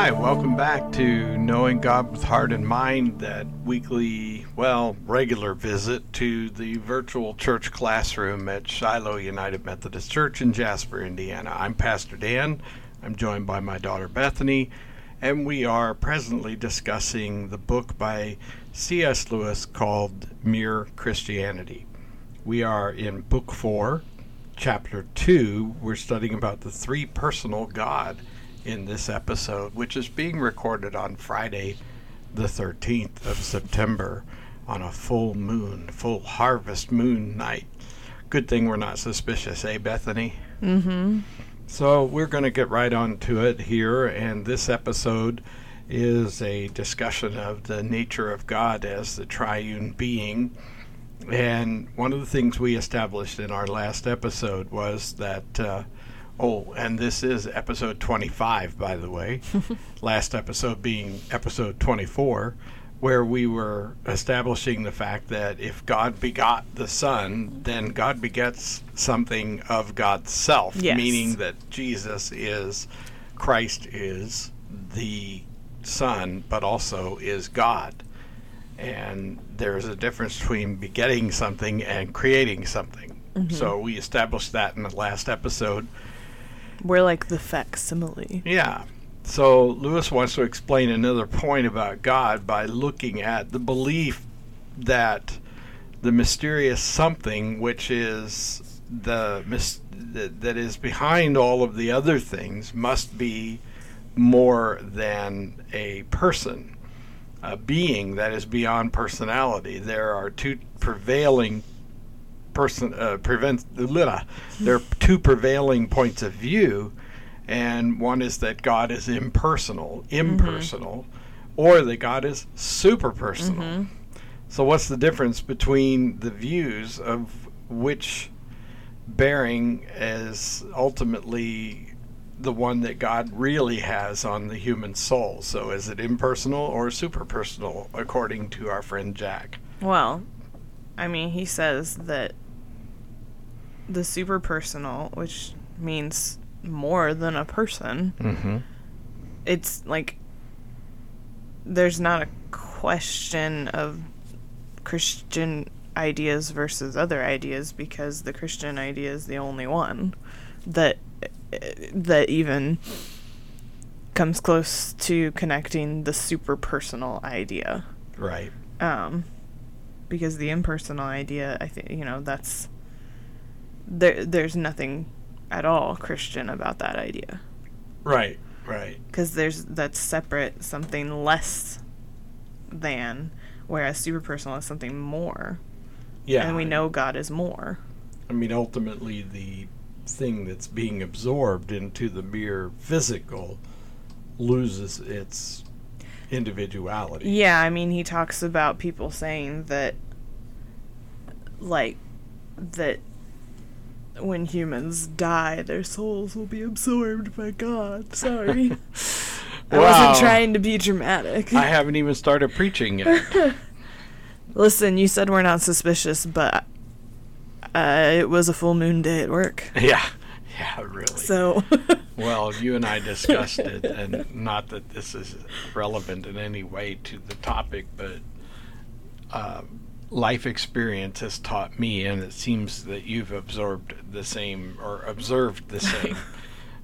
Hi, welcome back to Knowing God with Heart and Mind, that weekly, well, regular visit to the virtual church classroom at Shiloh United Methodist Church in Jasper, Indiana. I'm Pastor Dan. I'm joined by my daughter Bethany, and we are presently discussing the book by C.S. Lewis called Mere Christianity. We are in Book 4, Chapter 2. We're studying about the three personal God in this episode, which is being recorded on Friday, the 13th of September, on a full moon, full harvest moon night. Good thing we're not suspicious, eh, Bethany? Mm hmm. So we're going to get right on to it here, and this episode is a discussion of the nature of God as the triune being. And one of the things we established in our last episode was that uh, Oh, and this is episode 25, by the way. Last episode being episode 24, where we were establishing the fact that if God begot the Son, then God begets something of God's self, Yes. meaning that Jesus is, Christ is the Son, but also is God. And there's a difference between begetting something and creating something. Mm-hmm. So we established that in the last episode. We're like the facsimile. Yeah. So Lewis wants to explain another point about God by looking at the belief that the mysterious something, which is the mis- that, that is behind all of the other things, must be more than a person, a being that is beyond personality. There are two prevailing person uh, prevent there are two prevailing points of view and one is that God is impersonal, impersonal, or that God is super personal. So, what's the difference between the views of which bearing is ultimately the one that God really has on the human soul? So, is it impersonal or super personal, according to our friend Jack? Well, I mean, he says that the super personal, which means more than a person, Mm-hmm. it's like there's not a question of Christian ideas versus other ideas because the Christian idea is the only one that that even comes close to connecting the super personal idea. Right. um because the impersonal idea i think you know that's there there's nothing at all christian about that idea Right. Right. because there's that's separate something less than whereas super personal is something more Yeah. and we know god is more I mean, ultimately, the thing that's being absorbed into the mere physical loses its individuality. yeah i mean he talks about people saying that like that when humans die their souls will be absorbed by god sorry i Wow. wasn't trying to be dramatic I haven't even started preaching yet. listen you said we're not suspicious but uh, it was a full moon day at work yeah. Yeah, really. so well, you and I discussed it, and not that this is relevant in any way to the topic, but uh, life experience has taught me, and it seems that you've absorbed the same or observed the same,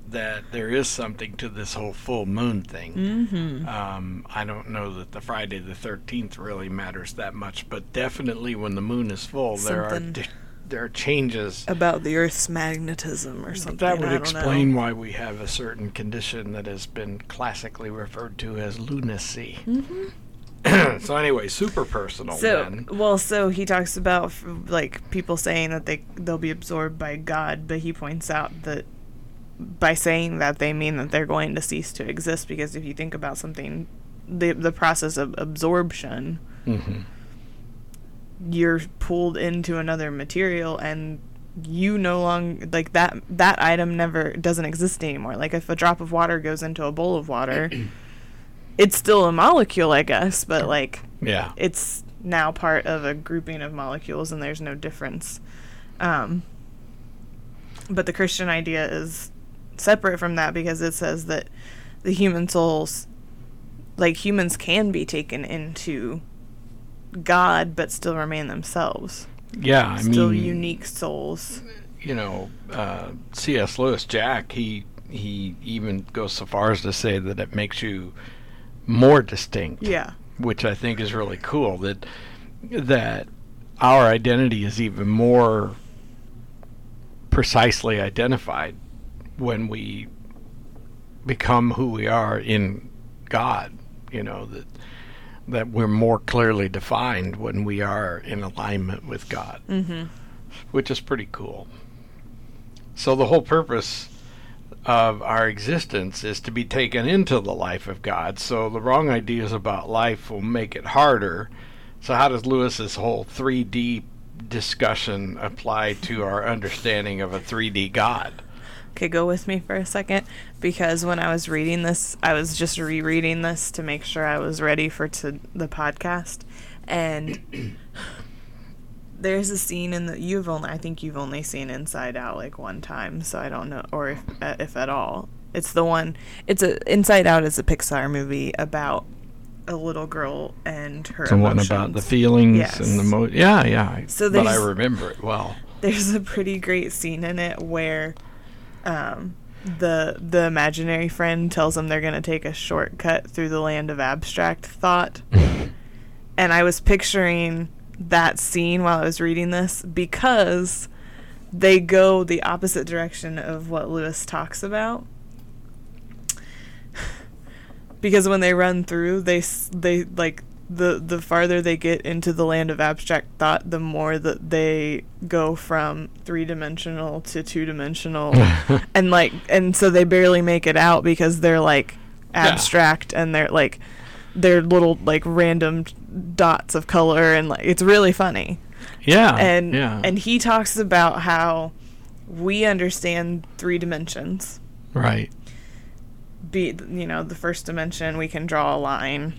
that there is something to this whole full moon thing. hmm Um, I don't know that the Friday the 13th really matters that much, but definitely when the moon is full, there are there are changes about the earth's magnetism or something that would explain know. why we have a certain condition that has been classically referred to as lunacy. Mhm. so anyway, super personal So then. well, so he talks about like people saying that they they'll be absorbed by God, but he points out that by saying that they mean that they're going to cease to exist because if you think about something, the the process of absorption, hmm you're pulled into another material and you no longer like that that item never doesn't exist anymore. Like if a drop of water goes into a bowl of water, it's still a molecule, I guess, but like Yeah. it's now part of a grouping of molecules and there's no difference. Um, but the Christian idea is separate from that because it says that the human souls like humans can be taken into God but still remain themselves. Yeah, I still mean, unique souls. you know, uh, C.S. Lewis, Jack, he he even goes so far as to say that it makes you more distinct. Yeah. which I think is really cool. That that our identity is even more precisely identified when we become who we are in God. You know that that we're more clearly defined when we are in alignment with God, Mhm. which is pretty cool. So the whole purpose of our existence is to be taken into the life of God. So the wrong ideas about life will make it harder. So how does Lewis's whole 3D discussion apply to our understanding of a 3D God? Okay, go with me for a second because when I was reading this, I was just rereading this to make sure I was ready for to the podcast, and there's a scene in the you've only I think you've only seen Inside Out like one time, so I don't know or if uh, if at all. It's the one. It's a Inside Out is a Pixar movie about a little girl and her The one about the feelings Yes. and the mo- yeah, yeah. So but I remember it well. there's a pretty great scene in it where um, the the imaginary friend tells them they're going to take a shortcut through the land of abstract thought and i was picturing that scene while i was reading this because they go the opposite direction of what lewis talks about because when they run through they they like the the farther they get into the land of abstract thought the more that they go from three-dimensional to two-dimensional and like and so they barely make it out because they're like Yeah. abstract and they're like they're little like random dots of color and like it's really funny. Yeah, and yeah, and he talks about how we understand three dimensions. Right, be you know the first dimension we can draw a line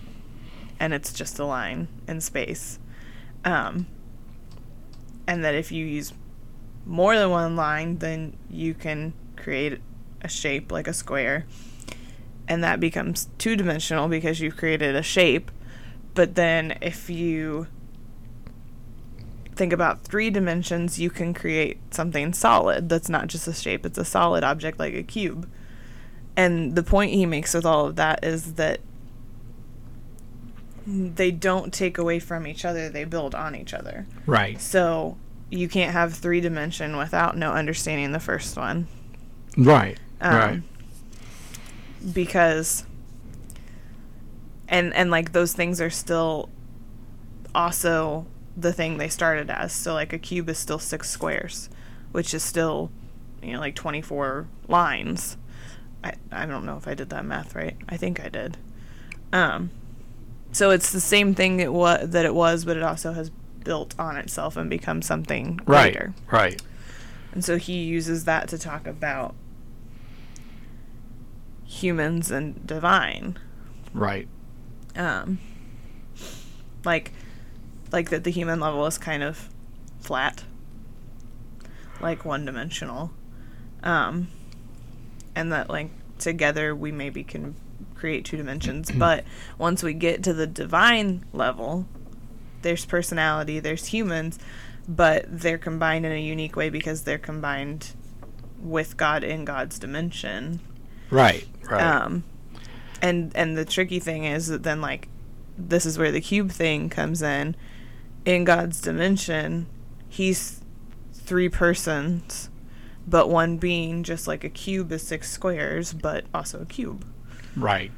and it's just a line in space. Um, and that if you use more than one line then you can create a shape like a square. And that becomes two dimensional because you've created a shape but then if you think about three dimensions you can create something solid that's not just a shape it's a solid object like a cube and the point he makes with all of that is that they don't take away from each other, they build on each other. right, So you can't have three dimension without no understanding the first one. right, Um, right. Because and and like those things are still also the thing they started as. So like a cube is still six squares, which is still you know like 24 lines. I I don't know if I did that math right. I think I did. Um so it's the same thing it wa- that it was, but it also has built on itself and become something Right, greater. right. And so he uses that to talk about humans and divine. Right. Um, like, like that the human level is kind of flat, like one dimensional. Um, and that like together we maybe can create two dimensions. but once we get to the divine level, there's personality, there's humans, but they're combined in a unique way because they're combined with God in God's dimension. Right. Right. Um, and and the tricky thing is that then like this is where the cube thing comes in. In God's dimension, he's three persons, but one being just like a cube is six squares, but also a cube. right.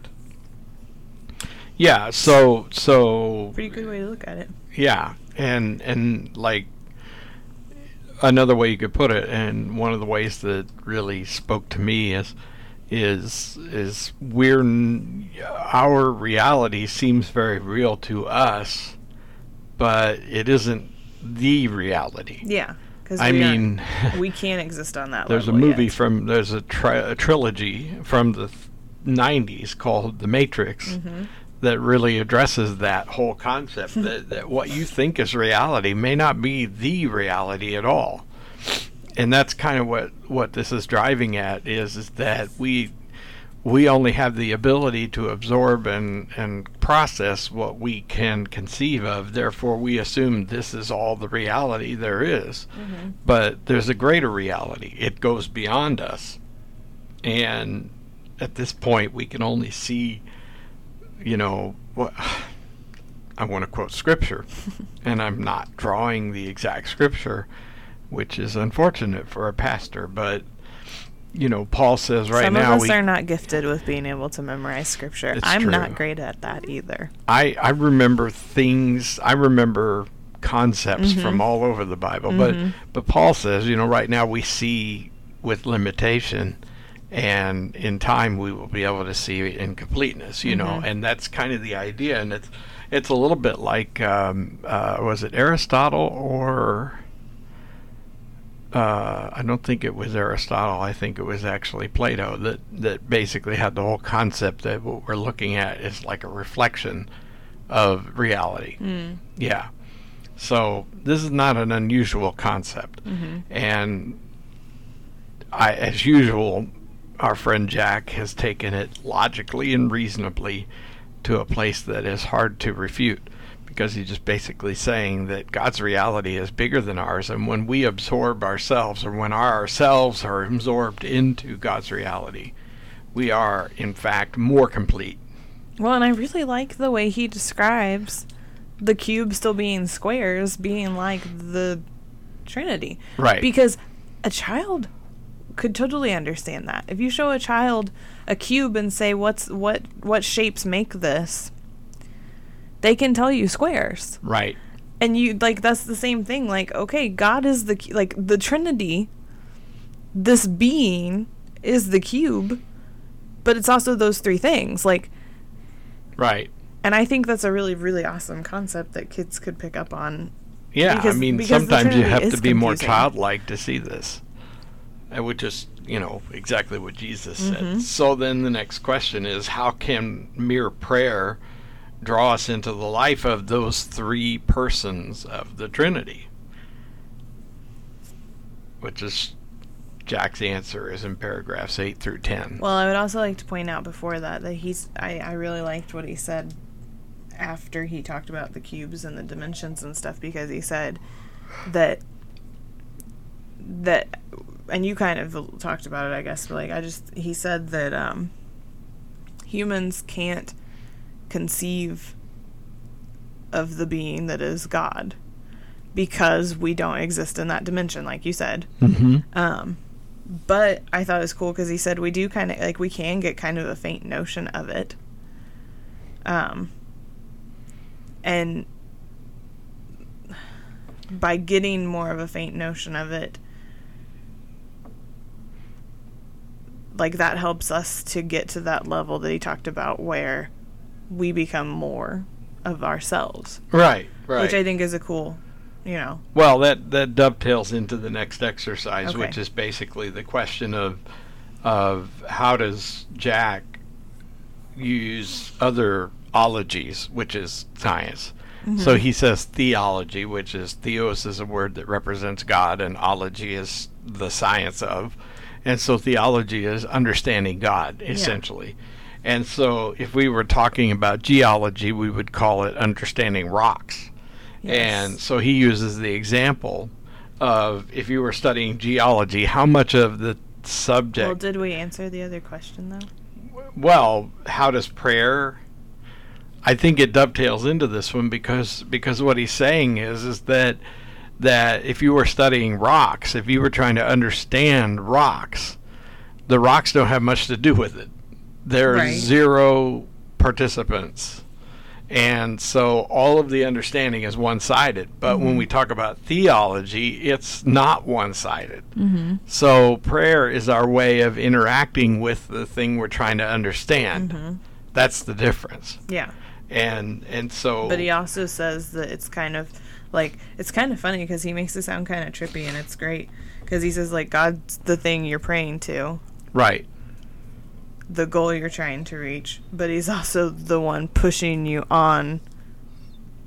Yeah. So so Pretty good way to look at it. Yeah, and and like another way you could put it, and one of the ways that really spoke to me is is is we're n- our reality seems very real to us, but it isn't the reality. Yeah, because I mean, we can't exist on that. there's a movie yet. from there's a, tri- a trilogy from the th- 90s called The Matrix Mm-hmm. that really addresses that whole concept that, that what you think is reality may not be the reality at all. And that's kind of what what this is driving at is is that we we only have the ability to absorb and, and process what we can conceive of. Therefore, we assume this is all the reality there is. Mm-hmm. But there's a greater reality, it goes beyond us. And at this point, we can only see, you know, what. I want to quote scripture, and I'm not drawing the exact scripture, which is unfortunate for a pastor, but you know, Paul says right Some now of us we, are not gifted with being able to memorize scripture. I'm true. not great at that either. I I remember things. I remember concepts Mhm. from all over the Bible, Mhm. but but Paul says, you know, right now we see with limitation, and in time we will be able to see in completeness. You know, Mhm. and that's kind of the idea, and it's it's a little bit like um, uh, was it Aristotle or. Uh, I don't think it was Aristotle. I think it was actually Plato that, that basically had the whole concept that what we're looking at is like a reflection of reality. Mm. Yeah. So this is not an unusual concept. hmm And I, as usual, our friend Jack has taken it logically and reasonably to a place that is hard to refute because he's just basically saying that God's reality is bigger than ours. And when we absorb ourselves, or when our ourselves are absorbed into God's reality, we are, in fact, more complete. Well, and I really like the way he describes the cube still being squares, being like the Trinity. Right. Because a child could totally understand that. If you show a child a cube and say what's what what shapes make this, they can tell you squares. right. And you like that's the same thing like okay, God is the like the Trinity. This being is the cube, but it's also those three things. Like Right. and I think that's a really, really awesome concept that kids could pick up on. Yeah, Because- I mean, sometimes you have to be more childlike to see this. And which is, you know, exactly what Jesus Mhm. said. So then the next question is how can mere prayer draw us into the life of those three persons of the Trinity? Which is Jack's answer is in paragraphs 8 through 10. Well, I would also like to point out before that that he's. I, I really liked what he said after he talked about the cubes and the dimensions and stuff because he said that that and you kind of talked about it I guess but like I just he said that um humans can't conceive of the being that is God because we don't exist in that dimension like you said mm-hmm. um, but I thought it was cool because he said we do kind of like we can get kind of a faint notion of it. Um, and by getting more of a faint notion of it, like that helps us to get to that level that he talked about where we become more of ourselves, Right, right. which I think is a cool, you know. Well, that that dovetails into the next exercise, Okay. which is basically the question of of how does Jack use other ologies, which is science. Mm-hmm. So he says theology, which is theos is a word that represents God, and ology is the science of. And so theology is understanding God, essentially. And so if we were talking about geology, we would call it understanding rocks. Yes. And so he uses the example of if you were studying geology, how much of the subject Well, did we answer the other question though? well, how does prayer? I think it dovetails into this one because because what he's saying is is that that if you were studying rocks, if you were trying to understand rocks, the rocks don't have much to do with it. There are Right. zero participants. And so all of the understanding is one sided. But when we talk about theology, it's not one sided. Mm-hmm. So prayer is our way of interacting with the thing we're trying to understand. Mm-hmm. That's the difference. Yeah. And and so But he also says that it's kind of like it's kind of funny because he makes it sound kind of trippy and it's great because he says like God's the thing you're praying to, right. The goal you're trying to reach, but he's also the one pushing you on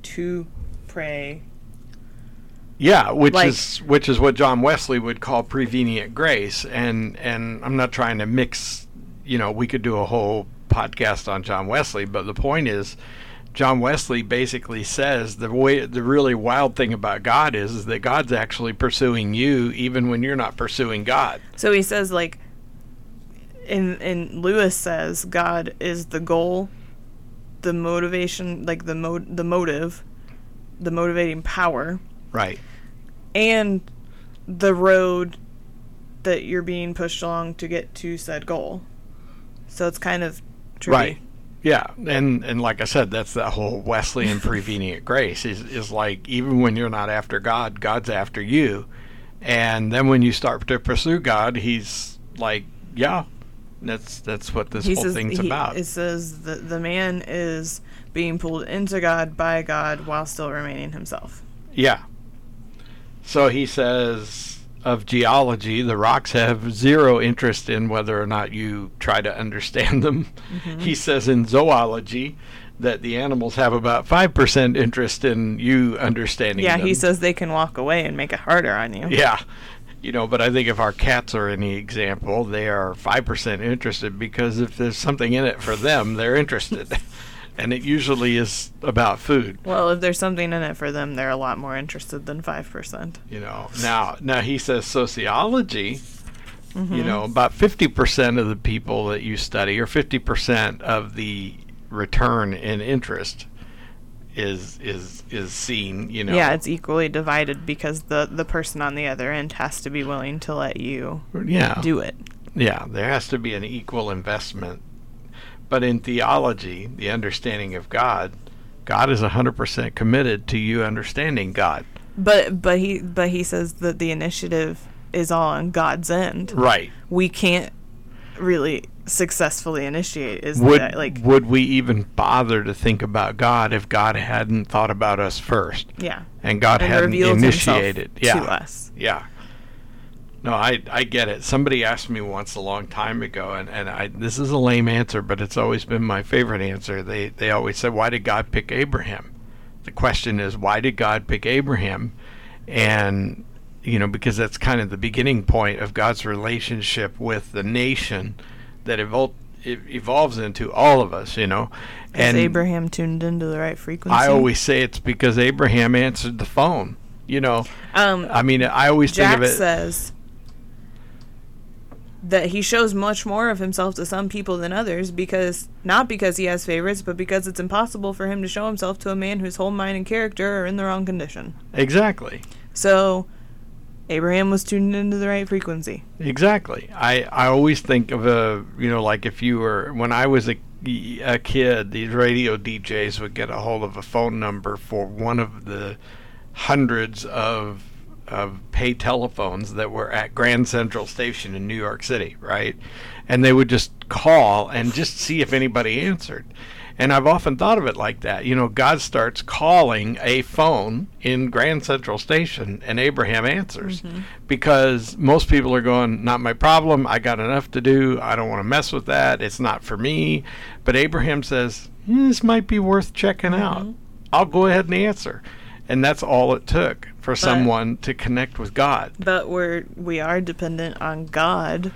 to pray. Yeah, which Like- is which is what John Wesley would call prevenient grace and and I'm not trying to mix you know, we could do a whole podcast on John Wesley, but the point is, John Wesley basically says the way the really wild thing about God is, is that God's actually pursuing you even when you're not pursuing God. So he says like in in Lewis says God is the goal, the motivation, like the mo- the motive, the motivating power, Right. and the road that you're being pushed along to get to said goal. So it's kind of tricky. Right. Yeah, and and like I said, that's that whole Wesleyan prevenient grace is is like even when you're not after God, God's after you, and then when you start to pursue God, He's like, yeah, that's that's what this He whole says thing's he- about. It says that the man is being pulled into God by God while still remaining himself. Yeah. So he says of geology, the rocks have zero interest in whether or not you try to understand them. Mm-hmm. He says in zoology that the animals have about 5% interest in you understanding Yeah, them. he says they can walk away and make it harder on you. Yeah. You know, but I think if our cats are any example, they are 5% interested because if there's something in it for them, they're interested. and it usually is about food. Well, if there's something in it for them, they're a lot more interested than 5%. you know now now he says sociology Mm-hmm. you know about 50% of the people that you study or 50% of the return in interest is is is seen you know? Yeah, it's equally divided because the, the person on the other end has to be willing to let you yeah. do it. yeah there has to be an equal investment. But in theology the understanding of god god is 100% committed to you understanding god. But but he but he says that the initiative is all on God's end. right. We can't really successfully initiate is would that like would we even bother to think about God if God hadn't thought about us first yeah. and God And hadn't initiated? Yeah, to us. yeah. No, I I get it. Somebody asked me once a long time ago, and, and I this is a lame answer, but it's always been my favorite answer. They they always said, "Why did God pick Abraham?" The question is, why did God pick Abraham? And you know, because that's kind of the beginning point of God's relationship with the nation that evol- it evolves into all of us. You know, Is Abraham tuned into the right frequency? I always say it's because Abraham answered the phone. You know, um I mean, I always Jack think of it. says that he shows much more of himself to some people than others because not because he has favorites, but because it's impossible for him to show himself to a man whose whole mind and character are in the wrong condition. exactly, So Abraham was tuned into the right frequency. exactly. I I always think of a you know like if you were when I was a a kid, these radio DJs would get a hold of a phone number for one of the hundreds of of pay telephones that were at Grand Central Station in New York City, right? And they would just call and just see if anybody answered. And I've often thought of it like that. You know, God starts calling a phone in Grand Central Station and Abraham answers because most people are going, Not my problem. I got enough to do. I don't want to mess with that. It's not for me. But Abraham says, "Hmm, This might be worth checking out. I'll go ahead and answer. And that's all it took for someone to connect with God. But we're we are dependent on God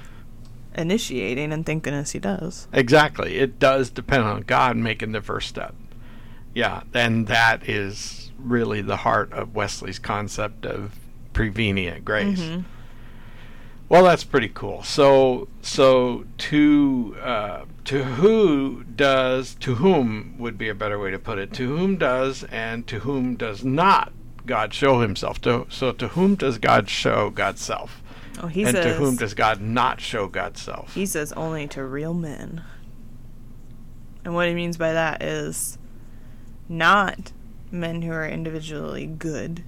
initiating and thinking as he does. Exactly. It does depend on God making the first step. Yeah, and that is really the heart of Wesley's concept of prevenient grace. Mhm. Well, that's pretty cool. So, so to uh, to who does to whom would be a better way to put it? To whom does and to whom does not God show Himself? To so to whom does God show God's self, Oh, he and says to whom does God not show God's self? He says only to real men. And what he means by that is not men who are individually good,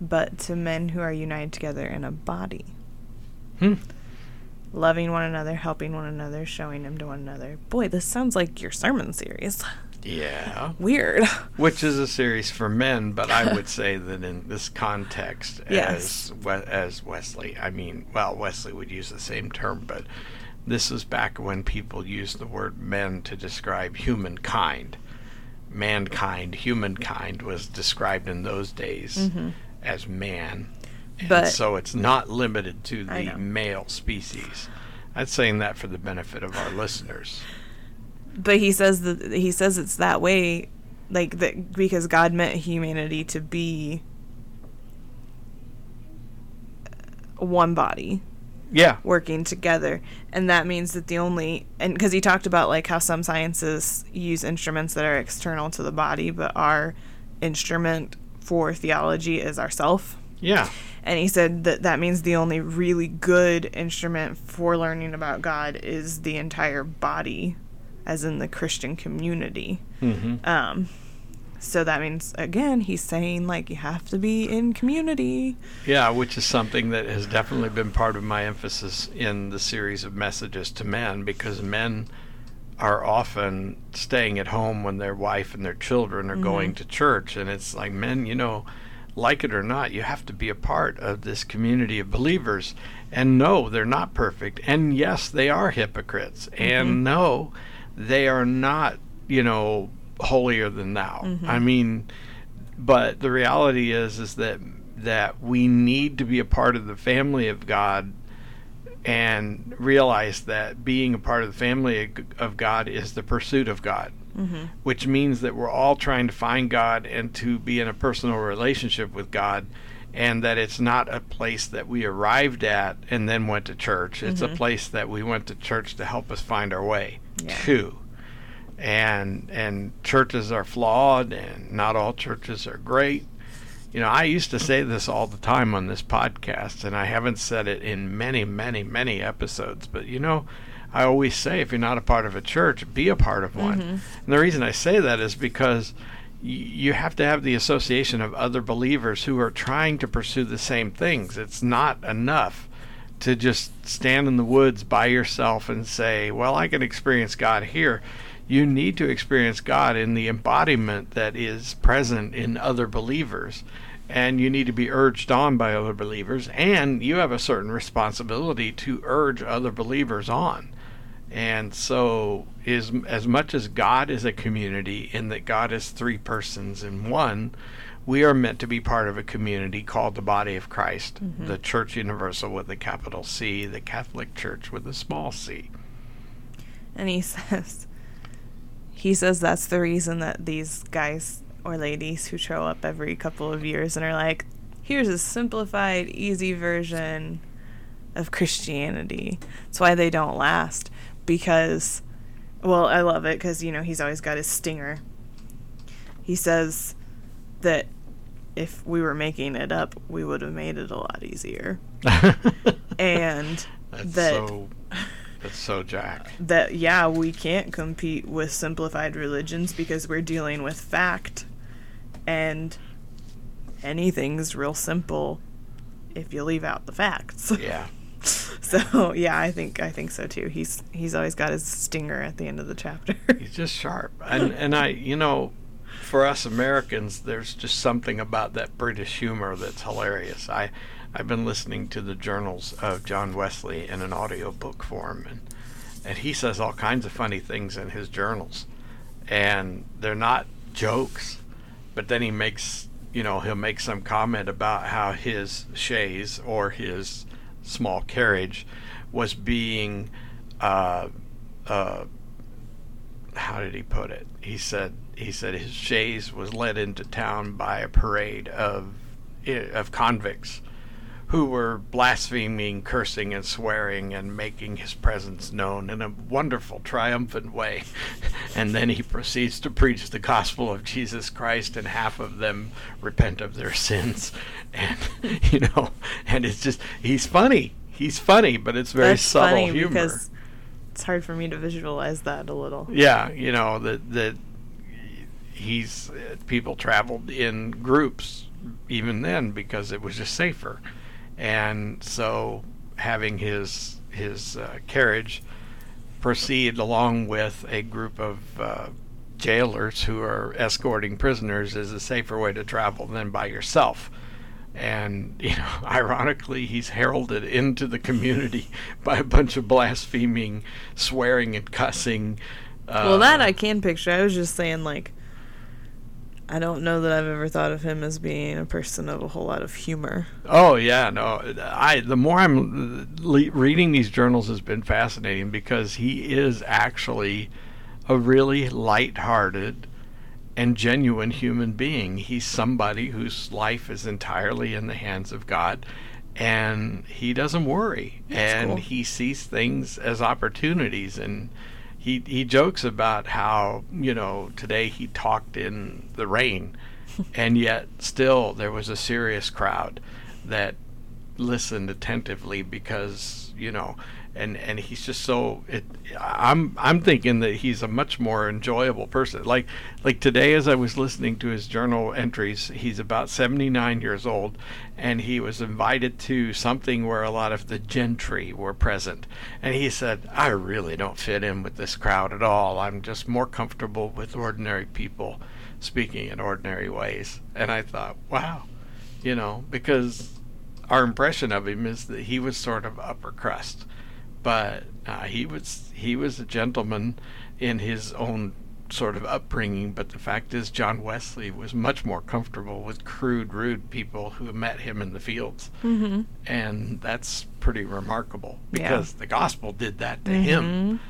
but to men who are united together in a body. Hmm. Loving one another, helping one another, showing him to one another. Boy, this sounds like your sermon series. Yeah. Weird. which is a series for men, but I would say that in this context, Yes. as as Wesley, I mean, well, Wesley would use the same term, but this was back when people used the word men to describe humankind. Mankind, humankind was described in those days mm-hmm. as man. And But- so it's not limited to the male species. I'm saying that for the benefit of our listeners. But he says that he says it's that way, like that because God meant humanity to be one body Yeah. working together and that means that the only and because he talked about like how some sciences use instruments that are external to the body but our instrument for theology is ourself Yeah. and he said that that means the only really good instrument for learning about god is the entire body as in the christian community hmm um so that means again he's saying like you have to be in community Yeah, which is something that has definitely been part of my emphasis in the series of messages to men because men are often staying at home when their wife and their children are going to church. And it's like, men, you know, like it or not, you have to be a part of this community of believers. And no, they're not perfect. And yes, they are hypocrites. And no, they are not, you know, holier than thou. Mm-hmm. I mean, but the reality is is that that we need to be a part of the family of God and realize that being a part of the family of- of God is the pursuit of God, mm-hmm. which means that we're all trying to find God and to be in a personal relationship with God, and that it's not a place that we arrived at and then went to church. It's a mm-hmm. place that we went to church to help us find our way Yeah. to. And and churches are flawed, and not all churches are great. You know, I used to say this all the time on this podcast, and I haven't said it in many, many, many episodes. But you know, I always say if you're not a part of a church, be a part of one. Mm-hmm. And the reason I say that is because you have to have the association of other believers who are trying to pursue the same things. It's not enough to just stand in the woods by yourself and say, Well, I can experience God here. You need to experience God in the embodiment that is present in other believers. And you need to be urged on by other believers. And you have a certain responsibility to urge other believers on. And so, is as much as God is a community, in that God is three persons in one, we are meant to be part of a community called the body of Christ, mm-hmm. the Church Universal with a capital C, the Catholic Church with a small c. And he says, he says that's the reason that these guys or ladies who show up every couple of years and are like, here's a simplified, easy version of Christianity. That's why they don't last. Because, well, I love it because, you know, he's always got his stinger. He says that if we were making it up, we would have made it a lot easier. And That's that so. That's so Jack. that yeah we can't compete with simplified religions because we're dealing with fact and anything's real simple if you leave out the facts Yeah. so yeah i think i think so too he's he's always got his stinger at the end of the chapter He's just sharp. And and I, you know, for us Americans, there's just something about that British humor that's hilarious. I I've been listening to the journals of John Wesley in an audiobook form and and he says all kinds of funny things in his journals. And they're not jokes, but then he makes you know, he'll make some comment about how his chaise or his small carriage was being uh, uh, how did he put it? He said he said his chaise was led into town by a parade of of convicts who were blaspheming, cursing, and swearing, and making his presence known in a wonderful, triumphant way. and then he proceeds to preach the gospel of Jesus Christ, and half of them repent of their sins. And you know, and it's just he's funny. He's funny, but it's very that's subtle funny humor. because it's hard for me to visualize that a little Yeah, you know that that he's uh, people traveled in groups even then because it was just safer, and so having his his uh, carriage proceed along with a group of uh, jailers who are escorting prisoners is a safer way to travel than by yourself. And you know, ironically, he's heralded into the community by a bunch of blaspheming, swearing, and cussing. Uh, well that i can picture i was just saying like I don't know that I've ever thought of him as being a person of a whole lot of humor. Oh yeah, no. I the more I'm le- reading these journals has been fascinating because he is actually a really light-hearted and genuine human being. He's somebody whose life is entirely in the hands of God and he doesn't worry That's and cool. he sees things as opportunities and he he jokes about how you know today he talked in the rain and yet still there was a serious crowd that listened attentively because you know and and he's just so it i'm i'm thinking that he's a much more enjoyable person. Like like today as i was listening to his journal entries he's about 79 years old and he was invited to something where a lot of the gentry were present. And he said i really don't fit in with this crowd at all. I'm just more comfortable with ordinary people speaking in ordinary ways. And i thought wow you know because our impression of him is that he was sort of upper crust but uh, he was he was a gentleman in his own sort of upbringing. But the fact is, John Wesley was much more comfortable with crude, rude people who met him in the fields, Mm-hmm. and that's pretty remarkable Yeah. because the gospel did that to him.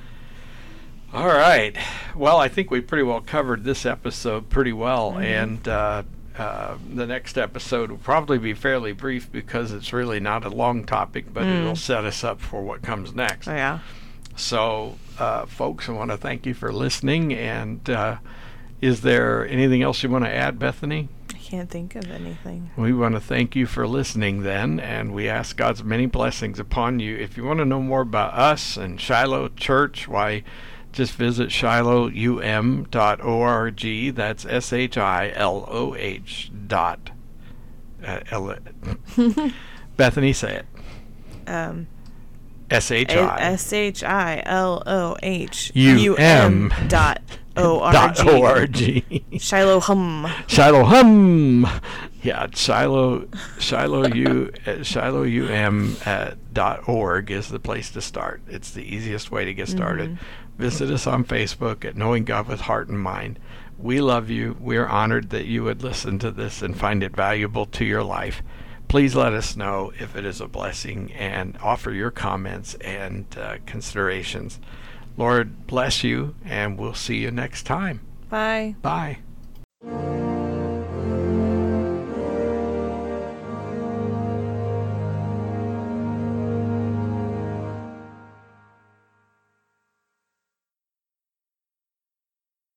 All right. Well, I think we pretty well covered this episode pretty well, and uh, uh, the next episode will probably be fairly brief because it's really not a long topic, but it'll set us up for what comes next. Oh yeah. So, uh, folks, I want to thank you for listening. And uh, is there anything else you want to add, Bethany? I can't think of anything. We want to thank you for listening then, and we ask God's many blessings upon you. If you want to know more about us and Shiloh Church, why, just visit shilohum.org. That's S H I L O H dot. Uh, L- Bethany, say it. Um, S H I S H I L O H U M dot O R dot G. O R G. Shiloh hum. Shiloh hum. Yeah, Shiloh Shiloh U uh, Shiloh UM uh, dot org is the place to start. It's the easiest way to get started. Visit us on Facebook at Knowing God with Heart and Mind. We love you. We are honored that you would listen to this and find it valuable to your life. Please let us know if it is a blessing and offer your comments and uh, considerations. Lord bless you, and we'll see you next time. Bye. Bye.